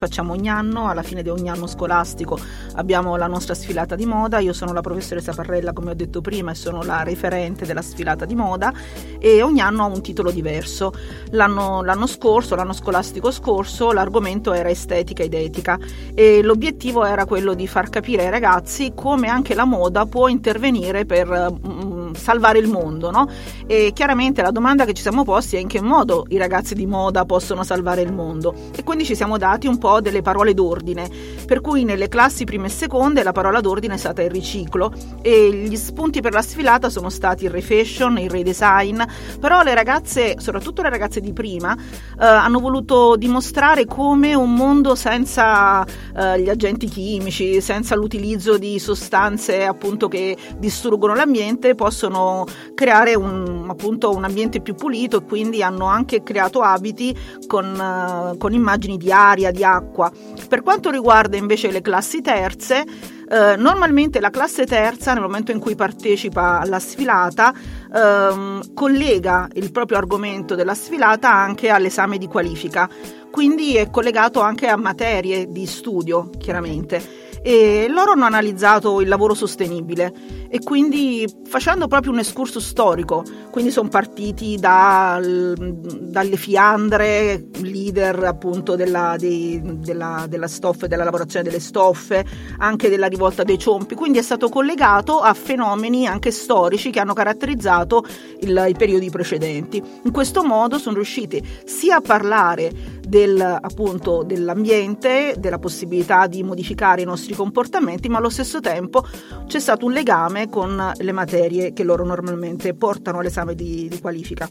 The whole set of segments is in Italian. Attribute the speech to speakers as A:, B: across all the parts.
A: Facciamo ogni anno, alla fine di ogni anno scolastico abbiamo la nostra sfilata di moda, io sono la professoressa Parrella come ho detto prima e sono la referente della sfilata di moda e ogni anno ha un titolo diverso. L'anno, l'anno scorso, l'anno scolastico scorso, l'argomento era estetica ed etica e l'obiettivo era quello di far capire ai ragazzi come anche la moda può intervenire per mm, salvare il mondo. No? E chiaramente la domanda che ci siamo posti è in che modo i ragazzi di moda possono salvare il mondo e quindi ci siamo dati un po' po' delle parole d'ordine, per cui nelle classi prime e seconde la parola d'ordine è stata il riciclo e gli spunti per la sfilata sono stati il refashion, il redesign, però le ragazze, soprattutto le ragazze di prima, eh, hanno voluto dimostrare come un mondo senza eh, gli agenti chimici, senza l'utilizzo di sostanze appunto che distruggono l'ambiente, possono creare un, appunto, un ambiente più pulito e quindi hanno anche creato abiti con, uh, con immagini di aria, di acqua acqua. Per quanto riguarda invece le classi terze, eh, normalmente la classe terza, nel momento in cui partecipa alla sfilata, ehm, collega il proprio argomento della sfilata anche all'esame di qualifica, quindi è collegato anche a materie di studio, chiaramente e loro hanno analizzato il lavoro sostenibile e quindi facendo proprio un escurso storico, quindi sono partiti da, dalle fiandre, leader appunto della, di, della, della stoffa della lavorazione delle stoffe, anche della rivolta dei ciompi, quindi è stato collegato a fenomeni anche storici che hanno caratterizzato il, i periodi precedenti. In questo modo sono riusciti sia a parlare del, appunto, dell'ambiente, della possibilità di modificare i nostri comportamenti, ma allo stesso tempo c'è stato un legame con le materie che loro normalmente portano all'esame di, di qualifica.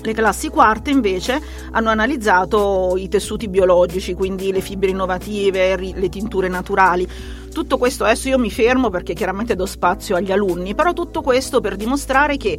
A: Le classi quarte invece hanno analizzato i tessuti biologici, quindi le fibre innovative, le tinture naturali. Tutto questo adesso io mi fermo perché chiaramente do spazio agli alunni, però tutto questo per dimostrare che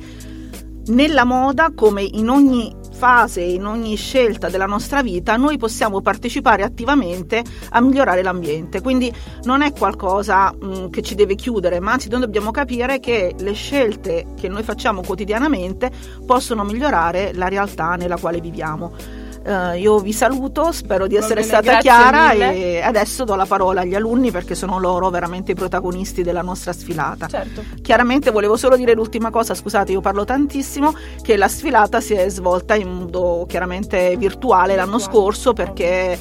A: nella moda, come in ogni fase, in ogni scelta della nostra vita, noi possiamo partecipare attivamente a migliorare l'ambiente. Quindi non è qualcosa mh, mm, che ci deve chiudere, ma anzi noi dobbiamo capire che le scelte che noi facciamo quotidianamente possono migliorare la realtà nella quale viviamo. Uh, io vi saluto, spero di essere bene, stata chiara mille. e adesso do la parola agli alunni perché sono loro veramente i protagonisti della nostra sfilata.
B: Certo.
A: Chiaramente volevo solo dire l'ultima cosa, scusate, io parlo tantissimo, che la sfilata si è svolta in modo chiaramente virtuale, virtuale. l'anno scorso perché eh,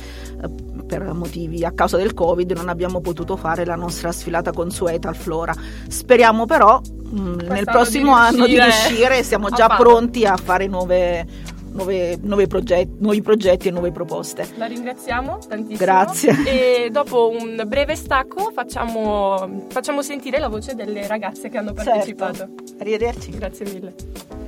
A: per motivi a causa del Covid non abbiamo potuto fare la nostra sfilata consueta al Flora. Speriamo però mh, mm, nel prossimo di anno di riuscire, siamo già pronti a fare nuove nuove, nuove progetti, nuovi progetti e nuove proposte.
B: La ringraziamo tantissimo.
A: Grazie.
B: E dopo un breve stacco facciamo, facciamo sentire la voce delle ragazze che hanno certo. partecipato.
A: Certo. Arrivederci.
B: Grazie mille.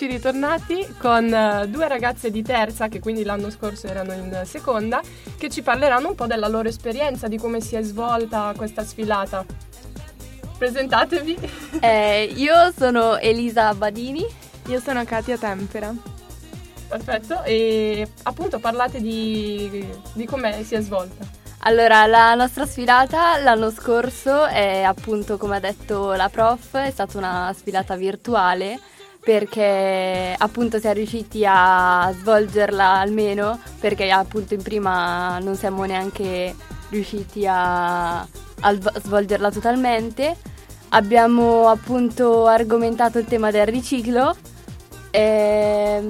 B: Eccoci ritornati con eh, due ragazze di terza, che quindi l'anno scorso erano in seconda, che ci parleranno un po' della loro esperienza, di come si è svolta questa sfilata. Presentatevi.
C: Eh, io sono Elisa Badini.
D: Io sono Katia Tempera.
B: Perfetto, e appunto parlate di, di come si è svolta.
C: Allora, la nostra sfilata l'anno scorso è appunto, come ha detto la prof, è stata una sfilata virtuale perché appunto si è riusciti a svolgerla almeno perché appunto in prima non siamo neanche riusciti a, a svolgerla totalmente. Abbiamo appunto argomentato il tema del riciclo.
B: E...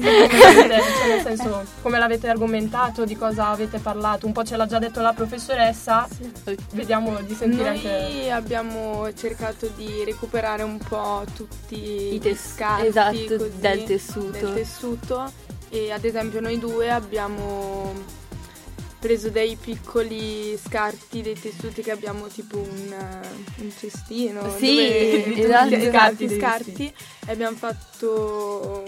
B: cioè, nel senso, come l'avete argomentato, di cosa avete parlato? Un po' ce l'ha già detto la professoressa, sì. vediamo di sentire
D: Noi
B: anche...
D: Noi abbiamo cercato di recuperare un po' tutti
C: i tes- scarti esatto, così, del, tessuto.
D: del tessuto e ad esempio noi due abbiamo preso dei piccoli scarti dei tessuti che abbiamo tipo un, un cestino
C: sì,
D: esatto, scarti, scarti e abbiamo fatto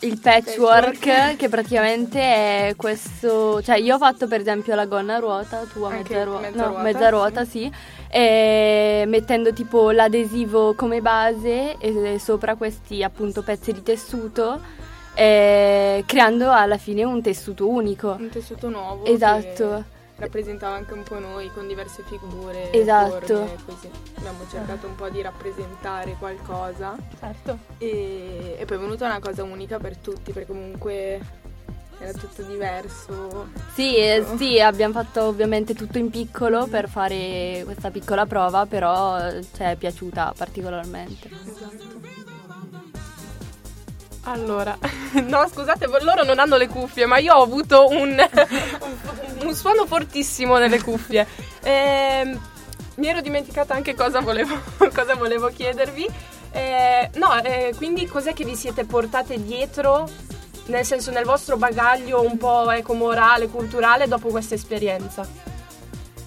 C: il patchwork, che praticamente è questo, cioè io ho fatto per esempio la gonna a ruota, tu a mezza, ruota, mezza, no, ruota, mezza ruota, sì. sì, e mettendo tipo l'adesivo come base e sopra questi appunto pezzi di tessuto creando alla fine un tessuto unico.
D: Un tessuto nuovo.
C: Esatto
D: rappresentava anche un po' noi con diverse figure.
C: Esatto.
D: Forme, così. Abbiamo cercato un po' di rappresentare qualcosa.
B: Certo.
D: E, e poi è venuta una cosa unica per tutti, perché comunque era tutto diverso.
C: Sì, eh, sì, abbiamo fatto ovviamente tutto in piccolo per fare questa piccola prova, però ci è piaciuta particolarmente.
D: Esatto.
B: Allora, no scusate, loro non hanno le cuffie, ma io ho avuto un, un suono fortissimo nelle cuffie. E, ehm, mi ero dimenticata anche cosa volevo, cosa volevo chiedervi. Eh, no, eh, quindi cos'è che vi siete portate dietro, nel senso nel vostro bagaglio un po' ecco, morale, culturale, dopo questa esperienza?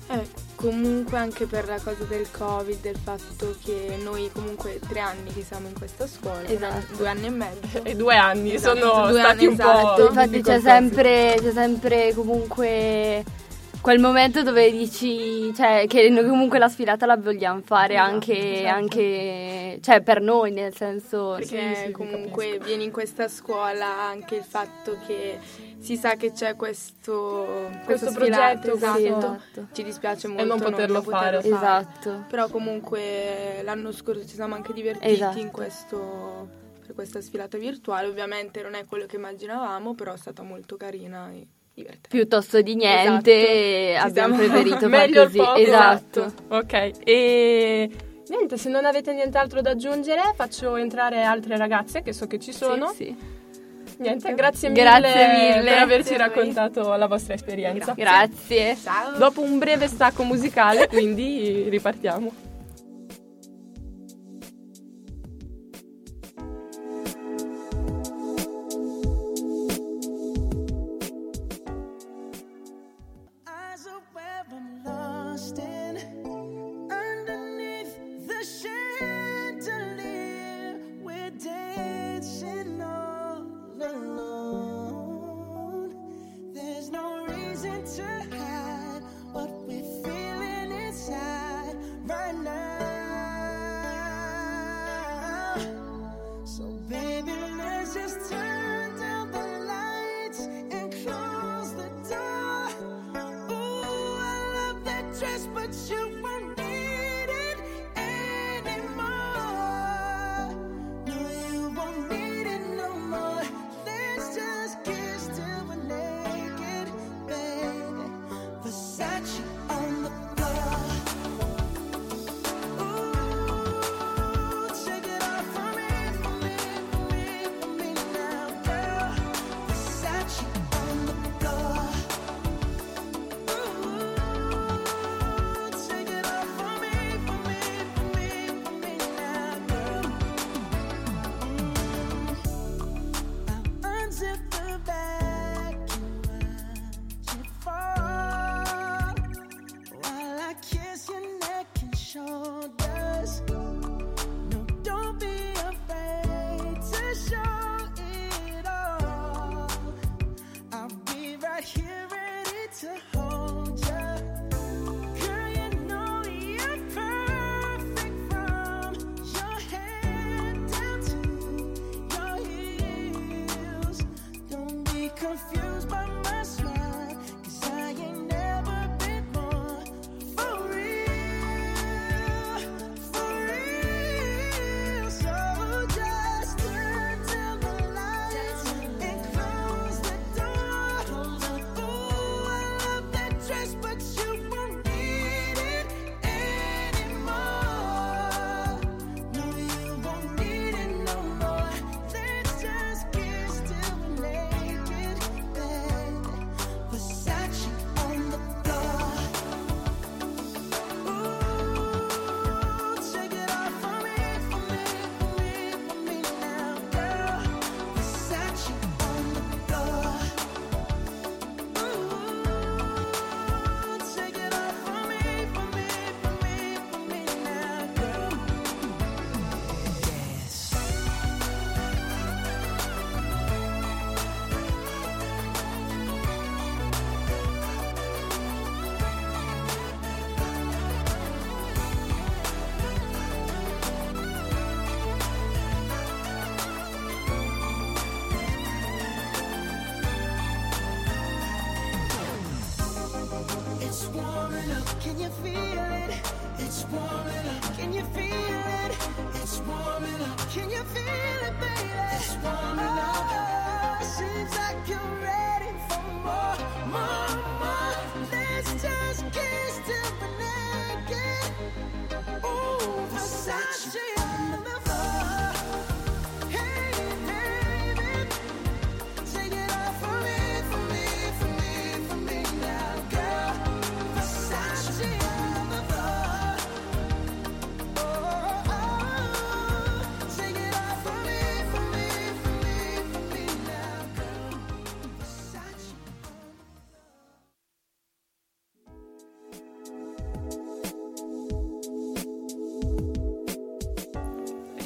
D: Eh, comunque anche per la cosa del covid, del fatto che noi comunque tre anni che siamo in questa scuola, esatto. due anni e mezzo.
B: E due anni esatto. sono due stati anni un esatto.
C: po'... Infatti c'è sempre, c'è sempre comunque quel momento dove dici cioè, che noi comunque la sfilata la vogliamo fare esatto, anche, esatto. anche cioè, per noi, nel senso...
D: Perché sì, sì, comunque vieni in questa scuola anche il fatto che si sa che c'è questo,
B: questo progetto,
D: esatto. esatto. Ci dispiace molto
B: e non poterlo,
D: non fare.
B: poterlo
C: fare. Esatto.
D: Però comunque l'anno scorso ci siamo anche divertiti esatto. in questo per questa sfilata virtuale. Ovviamente non è quello che immaginavamo, però è stata molto carina e divertente.
C: Piuttosto di niente, esatto. abbiamo preferito
B: Meglio
C: così.
B: Poco,
C: esatto.
B: esatto. Ok. E niente, se non avete nient'altro da aggiungere, faccio entrare altre ragazze che so che ci sono.
C: Sì, sì.
B: Niente, grazie mille,
C: grazie mille
B: per averci raccontato la vostra esperienza.
C: Grazie.
D: Ciao.
B: Dopo un breve stacco musicale, quindi ripartiamo.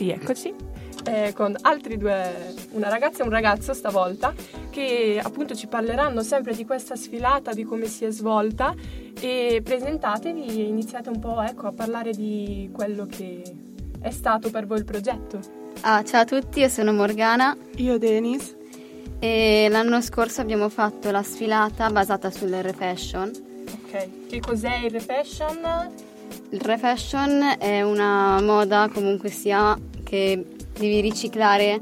B: Rieccoci eh, con altri due, una ragazza e un ragazzo stavolta, che appunto ci parleranno sempre di questa sfilata, di come si è svolta e presentatevi e iniziate un po' ecco, a parlare di quello che è stato per voi il progetto.
E: Ah, ciao a tutti, io sono Morgana
F: Io Denis,
E: e l'anno scorso abbiamo fatto la sfilata basata sull'R Fashion.
B: Ok, che cos'è il refashion?
E: Il refashion è una moda comunque sia che devi riciclare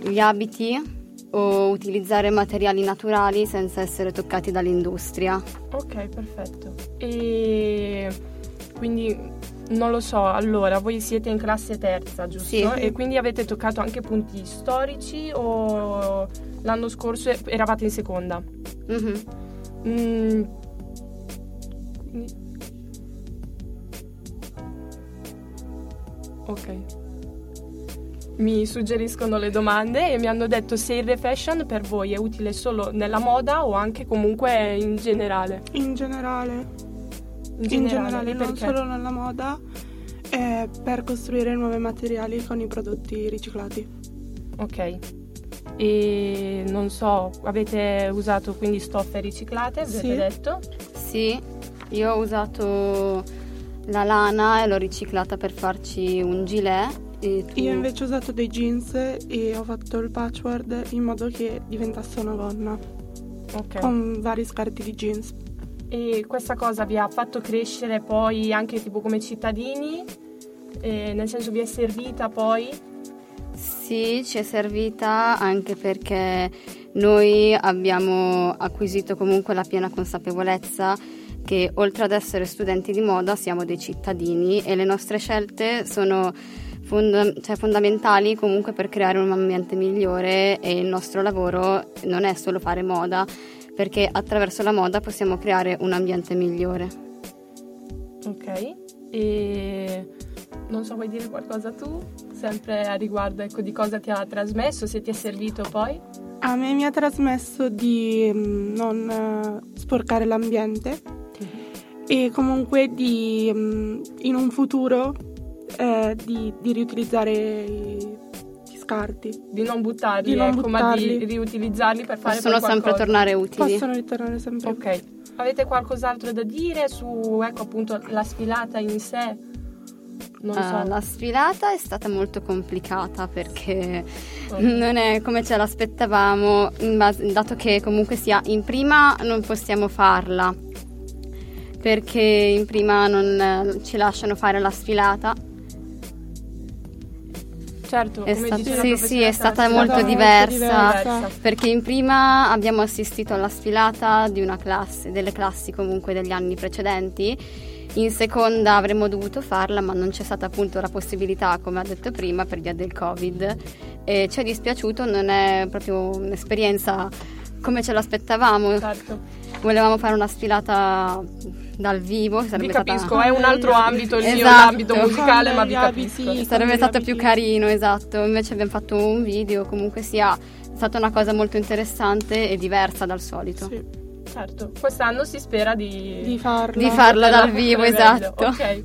E: gli abiti o utilizzare materiali naturali senza essere toccati dall'industria.
B: Ok, perfetto. E quindi non lo so, allora voi siete in classe terza, giusto?
E: Sì.
B: E quindi avete toccato anche punti storici o l'anno scorso eravate in seconda?
E: Mhm.
B: Mm. Quindi- Ok. Mi suggeriscono le domande e mi hanno detto se il refashion per voi è utile solo nella moda o anche comunque in generale.
F: in generale,
B: In
F: in generale, non solo nella moda, è per costruire nuovi materiali con i prodotti riciclati.
B: Ok. E non so, avete usato quindi stoffe riciclate, avete
F: Sì.
B: detto?
E: Sì, io ho usato la lana e l'ho riciclata per farci un gilet. E tu...
F: Io invece ho usato dei jeans e ho fatto il patchwork in modo che diventasse una gonna
B: Ok.
F: con vari scarti di jeans.
B: E questa cosa vi ha fatto crescere poi anche tipo come cittadini? Eh, nel senso vi è servita poi?
E: Sì, ci è servita anche perché noi abbiamo acquisito comunque la piena consapevolezza che oltre ad essere studenti di moda siamo dei cittadini e le nostre scelte sono fonda- cioè, fondamentali comunque per creare un ambiente migliore e il nostro lavoro non è solo fare moda perché attraverso la moda possiamo creare un ambiente migliore.
B: Ok. E non so, vuoi dire qualcosa tu? Sempre a riguardo ecco, di cosa ti ha trasmesso, se ti è servito poi?
F: A me mi ha trasmesso di mm, non eh, sporcare l'ambiente e comunque di mm, in un futuro eh, di, di riutilizzare i, gli scarti.
B: Di non buttarli,
F: Di non
B: ecco, ma di
F: buttarli.
B: riutilizzarli per fare
E: Possono sempre tornare utili.
F: Possono ritornare sempre.
B: Ok. Avete qualcos'altro da dire su, ecco, appunto, la sfilata in sé? Non
E: Ah,
B: so.
E: la sfilata è stata molto complicata perché
B: Oh.
E: non è come ce l'aspettavamo, base- dato che comunque sia in prima non possiamo farla perché in prima non eh, ci lasciano fare la sfilata.
B: Certo,
E: È sta- sì, sì, è stata
B: è
E: molto
F: molto
E: diversa.
F: diversa.
E: Perché in prima abbiamo assistito alla sfilata di una classe, delle classi comunque degli anni precedenti, in seconda avremmo dovuto farla ma non c'è stata appunto la possibilità, come ha detto prima, per via del Covid e ci è dispiaciuto, non è proprio un'esperienza come ce l'aspettavamo,
B: Certo.
E: volevamo fare una sfilata dal vivo,
B: Vi
E: sarebbe
B: capisco,
E: stata...
B: è un altro ambito il mio,
E: Esatto.
B: l'ambito musicale, ma vi
F: abiti.
B: capisco.
E: Sarebbe
F: con
E: stato più
F: abiti.
E: carino, esatto. Invece abbiamo fatto un video, comunque sia è stata una cosa molto interessante e diversa dal solito.
F: Sì,
B: Certo, quest'anno si spera di,
F: di farlo.
E: Di farlo dal vivo, esatto.
B: Ok.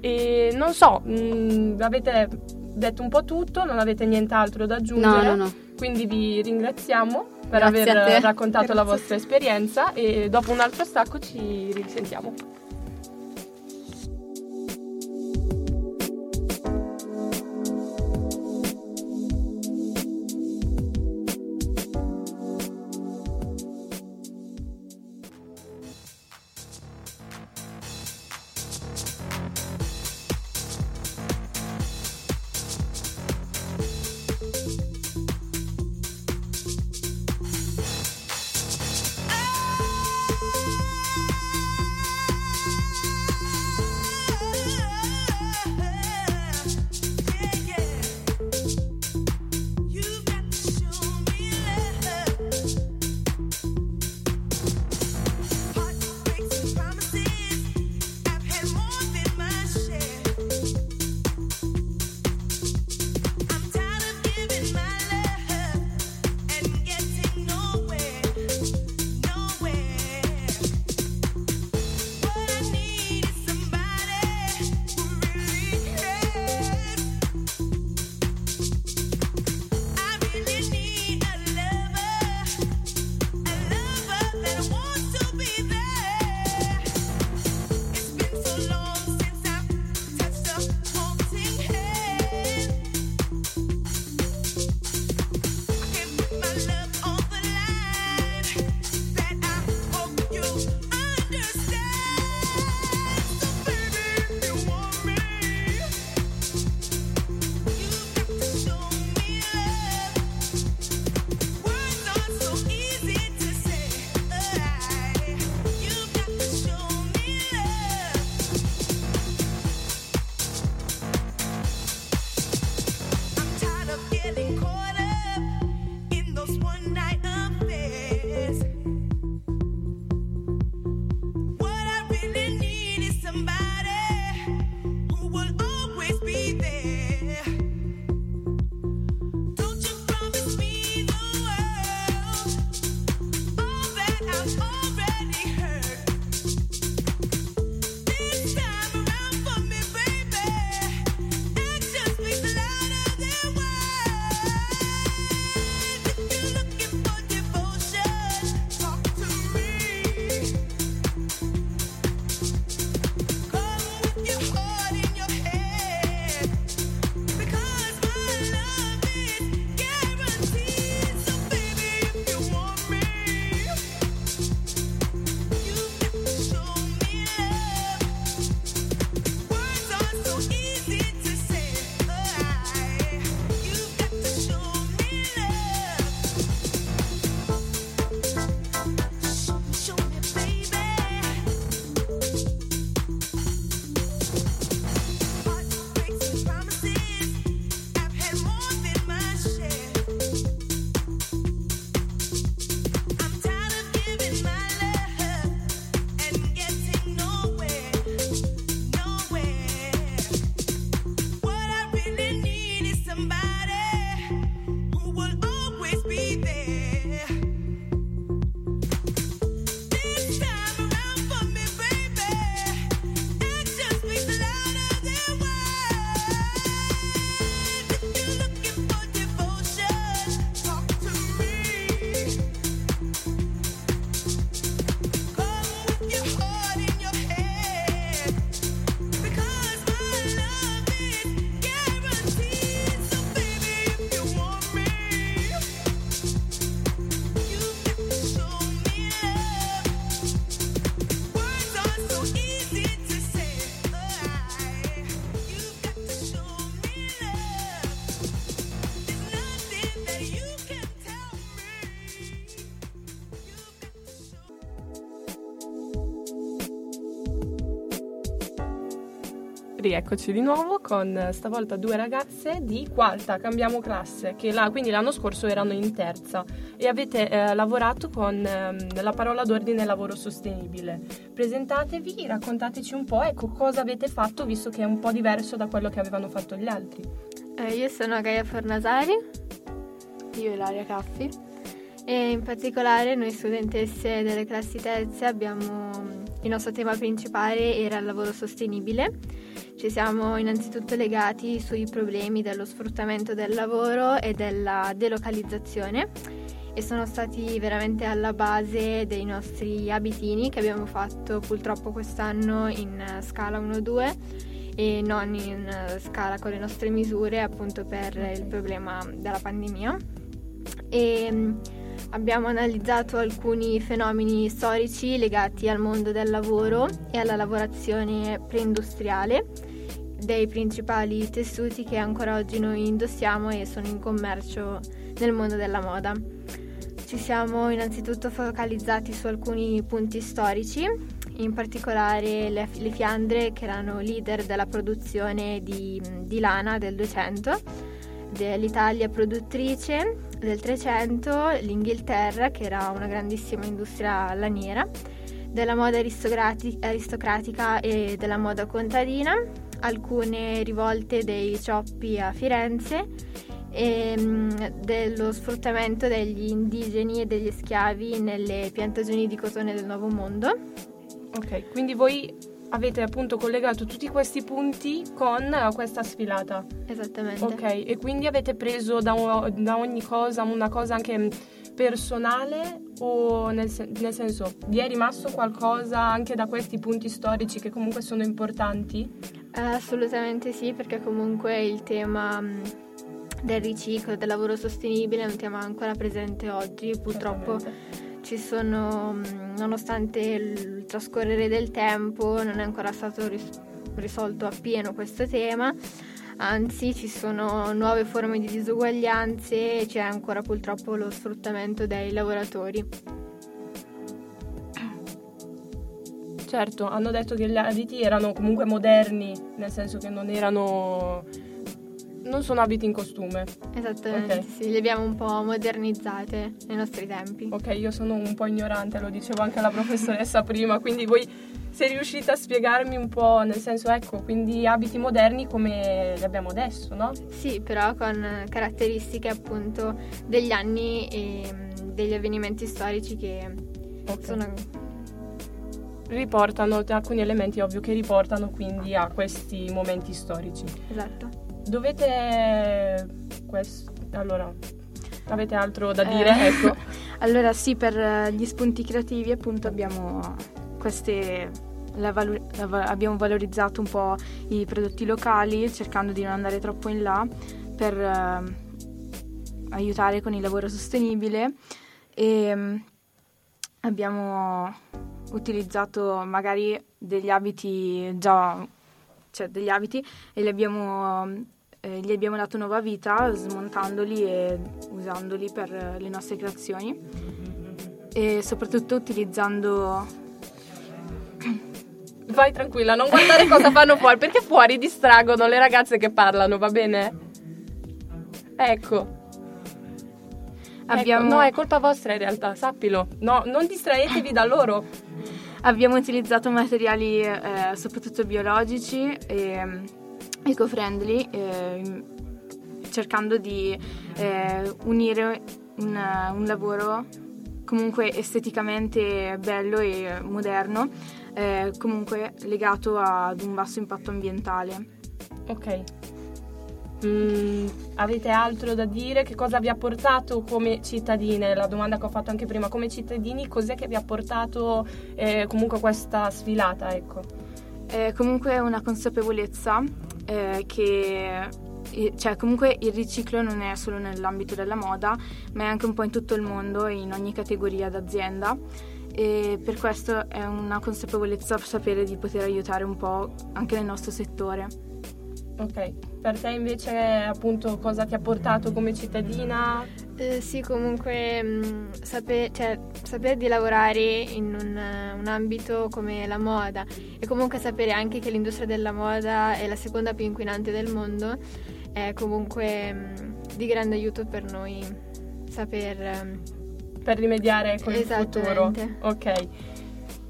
B: E non so, mh, avete detto un po' tutto, non avete nient'altro da
E: No,
B: aggiungere.
E: no, no.
B: Quindi vi ringraziamo per
E: Grazie
B: aver raccontato la vostra esperienza e dopo un altro stacco ci risentiamo. Rieccoci di nuovo con eh, stavolta due ragazze di quarta, cambiamo classe, che la- quindi l'anno scorso erano in terza e avete eh, lavorato con ehm, la parola d'ordine lavoro sostenibile. Presentatevi, raccontateci un po', ecco, cosa avete fatto visto che è un po' diverso da quello che avevano fatto gli altri.
G: Eh, io sono Gaia Fornasari
D: Io Ilaria Caffi.
G: e in particolare noi studentesse delle classi terze abbiamo il nostro tema principale era il lavoro sostenibile. Ci siamo innanzitutto legati sui problemi dello sfruttamento del lavoro e della delocalizzazione e sono stati veramente alla base dei nostri abitini che abbiamo fatto purtroppo quest'anno in eh, scala 1-2 e non in eh, scala con le nostre misure appunto per il problema della pandemia. E mm, abbiamo analizzato alcuni fenomeni storici legati al mondo del lavoro e alla lavorazione preindustriale dei principali tessuti che ancora oggi noi indossiamo e sono in commercio nel mondo della moda. Ci siamo innanzitutto focalizzati su alcuni punti storici, in particolare le, le Fiandre che erano leader della produzione di, di lana del 200, dell'Italia produttrice del 300, l'Inghilterra che era una grandissima industria laniera, della moda aristocrati- aristocratica e della moda contadina, alcune rivolte dei cioppi a Firenze e mm, dello sfruttamento degli indigeni e degli schiavi nelle piantagioni di cotone del Nuovo Mondo.
B: Ok, quindi voi avete appunto collegato tutti questi punti con eh, questa sfilata.
G: Esattamente.
B: Ok, e quindi avete preso da, o- da ogni cosa una cosa anche mm, personale o nel, sen- nel senso vi è rimasto qualcosa anche da questi punti storici che comunque sono importanti?
G: Assolutamente sì, perché comunque il tema mh, del riciclo, del lavoro sostenibile è un tema ancora presente oggi. Purtroppo ci sono, mh, nonostante il trascorrere del tempo, non è ancora stato ris- risolto appieno questo tema. Anzi, ci sono nuove forme di disuguaglianze e c'è ancora purtroppo lo sfruttamento dei lavoratori.
B: Certo, hanno detto che gli abiti erano comunque moderni, nel senso che non erano... non sono abiti in costume.
G: Esattamente,
B: Ok.
G: sì, le abbiamo un po' modernizzate nei nostri tempi.
B: Ok, io sono un po' ignorante, lo dicevo anche alla professoressa prima, quindi voi se riuscite a spiegarmi un po', nel senso, ecco, quindi abiti moderni come li abbiamo adesso, no?
G: Sì, però con caratteristiche appunto degli anni e mm, degli avvenimenti storici che
B: Ok.
G: sono...
B: Riportano alcuni elementi, ovvio, che riportano quindi a questi momenti storici.
G: Esatto.
B: Dovete... quest- Allora, avete altro da
D: Eh,
B: dire? Ecco.
D: Allora sì, per eh, gli spunti creativi appunto abbiamo queste... valu- va- abbiamo valorizzato un po' i prodotti locali cercando di non andare troppo in là per eh, aiutare con il lavoro sostenibile e mm, abbiamo utilizzato magari degli abiti già cioè degli abiti e li abbiamo eh, gli abbiamo dato nuova vita smontandoli e usandoli per le nostre creazioni e soprattutto utilizzando
B: Vai tranquilla, non guardare cosa fanno fuori, perché fuori distraggono le ragazze che parlano, va bene? Ecco.
D: Abbiamo-
B: Ecco, No, è colpa vostra in realtà, sappilo. No, non distraetevi da loro.
D: abbiamo utilizzato materiali eh, soprattutto biologici e mm, eco-friendly eh, cercando di eh, unire un, un lavoro comunque esteticamente bello e moderno eh, comunque legato ad un basso impatto ambientale
B: Ok. Mm, avete altro da dire? Che cosa vi ha portato come cittadine? La domanda che ho fatto anche prima, come cittadini, cos'è che vi ha portato eh, comunque questa sfilata? Ecco.
D: È comunque una consapevolezza eh, che eh, cioè comunque il riciclo non è solo nell'ambito della moda, ma è anche un po' in tutto il mondo in ogni categoria d'azienda e per questo è una consapevolezza sapere di poter aiutare un po' anche nel nostro settore.
B: Ok, per te invece appunto cosa ti ha portato come cittadina?
G: Eh, sì, comunque mh, sape- cioè, sapere di lavorare in un, un ambito come la moda e comunque sapere anche che l'industria della moda è la seconda più inquinante del mondo è comunque mh, di grande aiuto per noi saper... ehm,
B: Per rimediare con il futuro. Ok.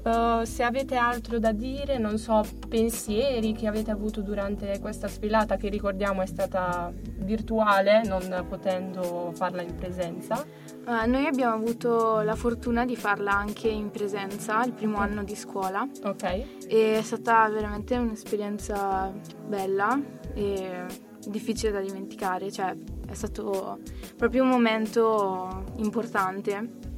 B: Uh, se avete altro da dire, non so, pensieri che avete avuto durante questa sfilata, che ricordiamo è stata virtuale, non potendo farla in presenza.
H: Eh, noi abbiamo avuto la fortuna di farla anche in presenza il primo anno di scuola
B: Ok.
H: e è stata veramente un'esperienza bella e difficile da dimenticare, cioè è stato proprio un momento importante.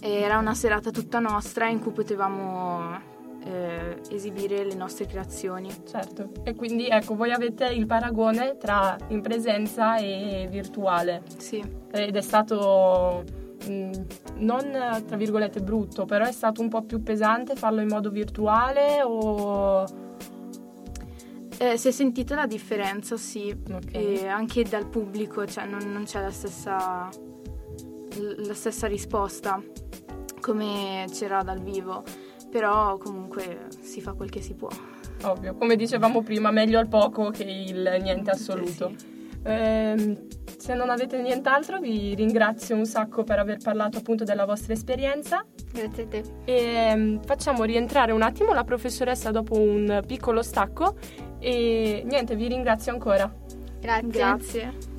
H: Era una serata tutta nostra in cui potevamo eh, esibire le nostre creazioni.
B: Certo, e quindi ecco, voi avete il paragone tra in presenza e virtuale
H: Sì.
B: ed è stato mh, non tra virgolette brutto, però è stato un po' più pesante farlo in modo virtuale o...
H: Eh, si è sentita la differenza, sì,
B: Ok.
H: e anche dal pubblico, cioè non, non c'è la stessa, la stessa risposta come c'era dal vivo, però comunque si fa quel che si può.
B: Ovvio, come dicevamo prima, meglio il poco che il niente assoluto.
H: Sì, sì.
B: Ehm, se non avete nient'altro vi ringrazio un sacco per aver parlato appunto della vostra esperienza
G: Grazie a te.
B: e ehm, facciamo rientrare un attimo la professoressa dopo un piccolo stacco e niente, vi ringrazio ancora.
G: Grazie.
H: Grazie.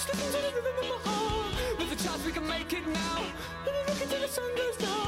I: Just listen to the rhythm of my heart. With a chance we can make it now. When we look until the sun goes down.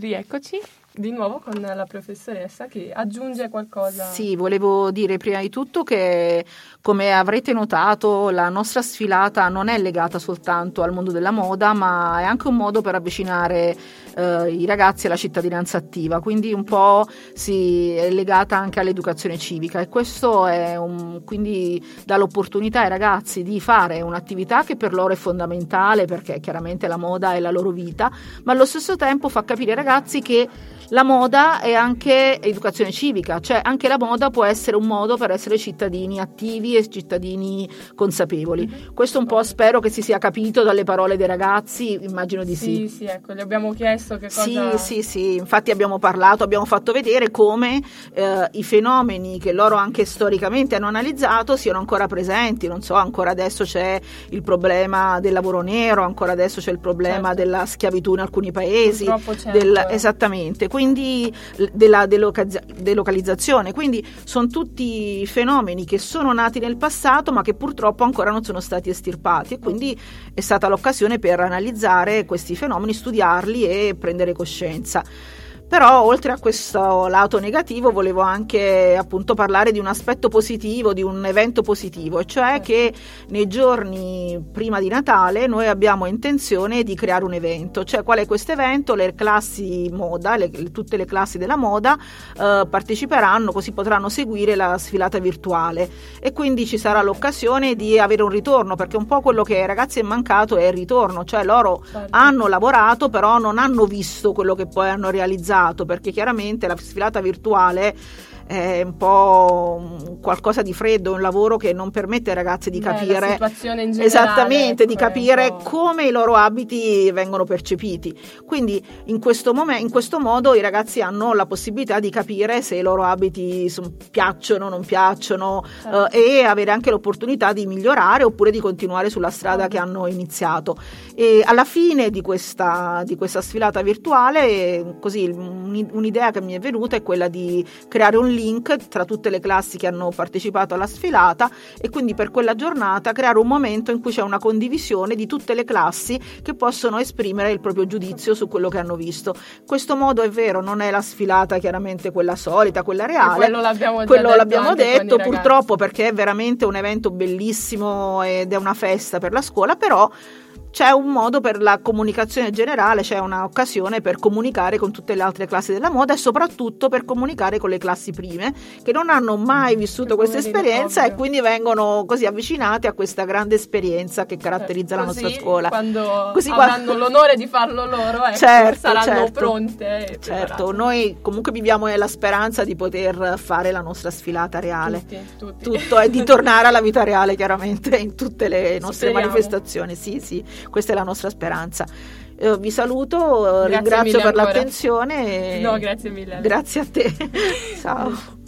B: Rieccoci di nuovo con la professoressa che aggiunge qualcosa.
A: Sì, volevo dire prima di tutto che come avrete notato la nostra sfilata non è legata soltanto al mondo della moda, ma è anche un modo per avvicinare eh, i ragazzi alla cittadinanza attiva, quindi un po' si è legata anche all'educazione civica e questo un, quindi dà l'opportunità ai ragazzi di fare un'attività che per loro è fondamentale perché chiaramente la moda è la loro vita, ma allo stesso tempo fa capire ai ragazzi che la moda è anche educazione civica, cioè anche la moda può essere un modo per essere cittadini attivi e cittadini consapevoli. Questo un po' spero che si sia capito dalle parole dei ragazzi, immagino di sì.
B: Sì, sì, ecco, gli abbiamo chiesto che cosa...
A: Sì, sì, sì, infatti abbiamo parlato, abbiamo fatto vedere come eh, i fenomeni che loro anche storicamente hanno analizzato siano ancora presenti, non so, ancora adesso c'è il problema del lavoro nero, ancora adesso c'è il problema certo. della schiavitù in alcuni paesi, del, esattamente quindi della delocalizzazione. Quindi sono tutti fenomeni che sono nati nel passato ma che purtroppo ancora non sono stati estirpati e quindi è stata l'occasione per analizzare questi fenomeni, studiarli e prendere coscienza. Però oltre a questo lato negativo volevo anche appunto parlare di un aspetto positivo, di un evento positivo, e cioè certo. che nei giorni prima di Natale noi abbiamo intenzione di creare un evento, cioè qual è questo evento? Le classi moda, le, tutte le classi della moda eh, parteciperanno, così potranno seguire la sfilata virtuale e quindi ci sarà l'occasione di avere un ritorno, perché un po' quello che ai ragazzi è mancato è il ritorno, cioè loro certo. hanno lavorato però non hanno visto quello che poi hanno realizzato complicato perché chiaramente la sfilata virtuale è un po' qualcosa di freddo, un lavoro che non permette ai ragazzi di capire
B: generale,
A: esattamente
B: ecco,
A: di capire come i loro abiti vengono percepiti. Quindi in questo, mom- in questo modo i ragazzi hanno la possibilità di capire se i loro abiti son, piacciono o non piacciono certo. eh, e avere anche l'opportunità di migliorare oppure di continuare sulla strada che hanno iniziato. E alla fine di questa, di questa sfilata virtuale, così un'idea che mi è venuta è quella di creare un link tra tutte le classi che hanno partecipato alla sfilata e quindi per quella giornata creare un momento in cui c'è una condivisione di tutte le classi che possono esprimere il proprio giudizio su quello che hanno visto. Questo modo è vero, non è la sfilata chiaramente quella solita, quella reale.
B: E quello l'abbiamo,
A: quello
B: detto,
A: l'abbiamo detto purtroppo perché è veramente un evento bellissimo ed è una festa per la scuola, però c'è un modo per la comunicazione generale, c'è un'occasione per comunicare con tutte le altre classi della moda e soprattutto per comunicare con le classi prime che non hanno mai vissuto questa esperienza e quindi vengono così avvicinate a questa grande esperienza che caratterizza
B: così,
A: la nostra scuola.
B: Quando così avranno quando... l'onore di farlo loro, ecco,
A: certo,
B: saranno
A: certo.
B: pronte.
A: certo, noi comunque viviamo nella speranza di poter fare la nostra sfilata reale.
B: Tutti, tutti.
A: Tutto è di tornare alla vita reale chiaramente in tutte le nostre
B: Speriamo.
A: manifestazioni. Sì, sì questa è la nostra speranza. Eh, vi saluto,
B: grazie
A: ringrazio per
B: ancora.
A: l'attenzione.
B: No, grazie mille.
A: Grazie a te. Ciao.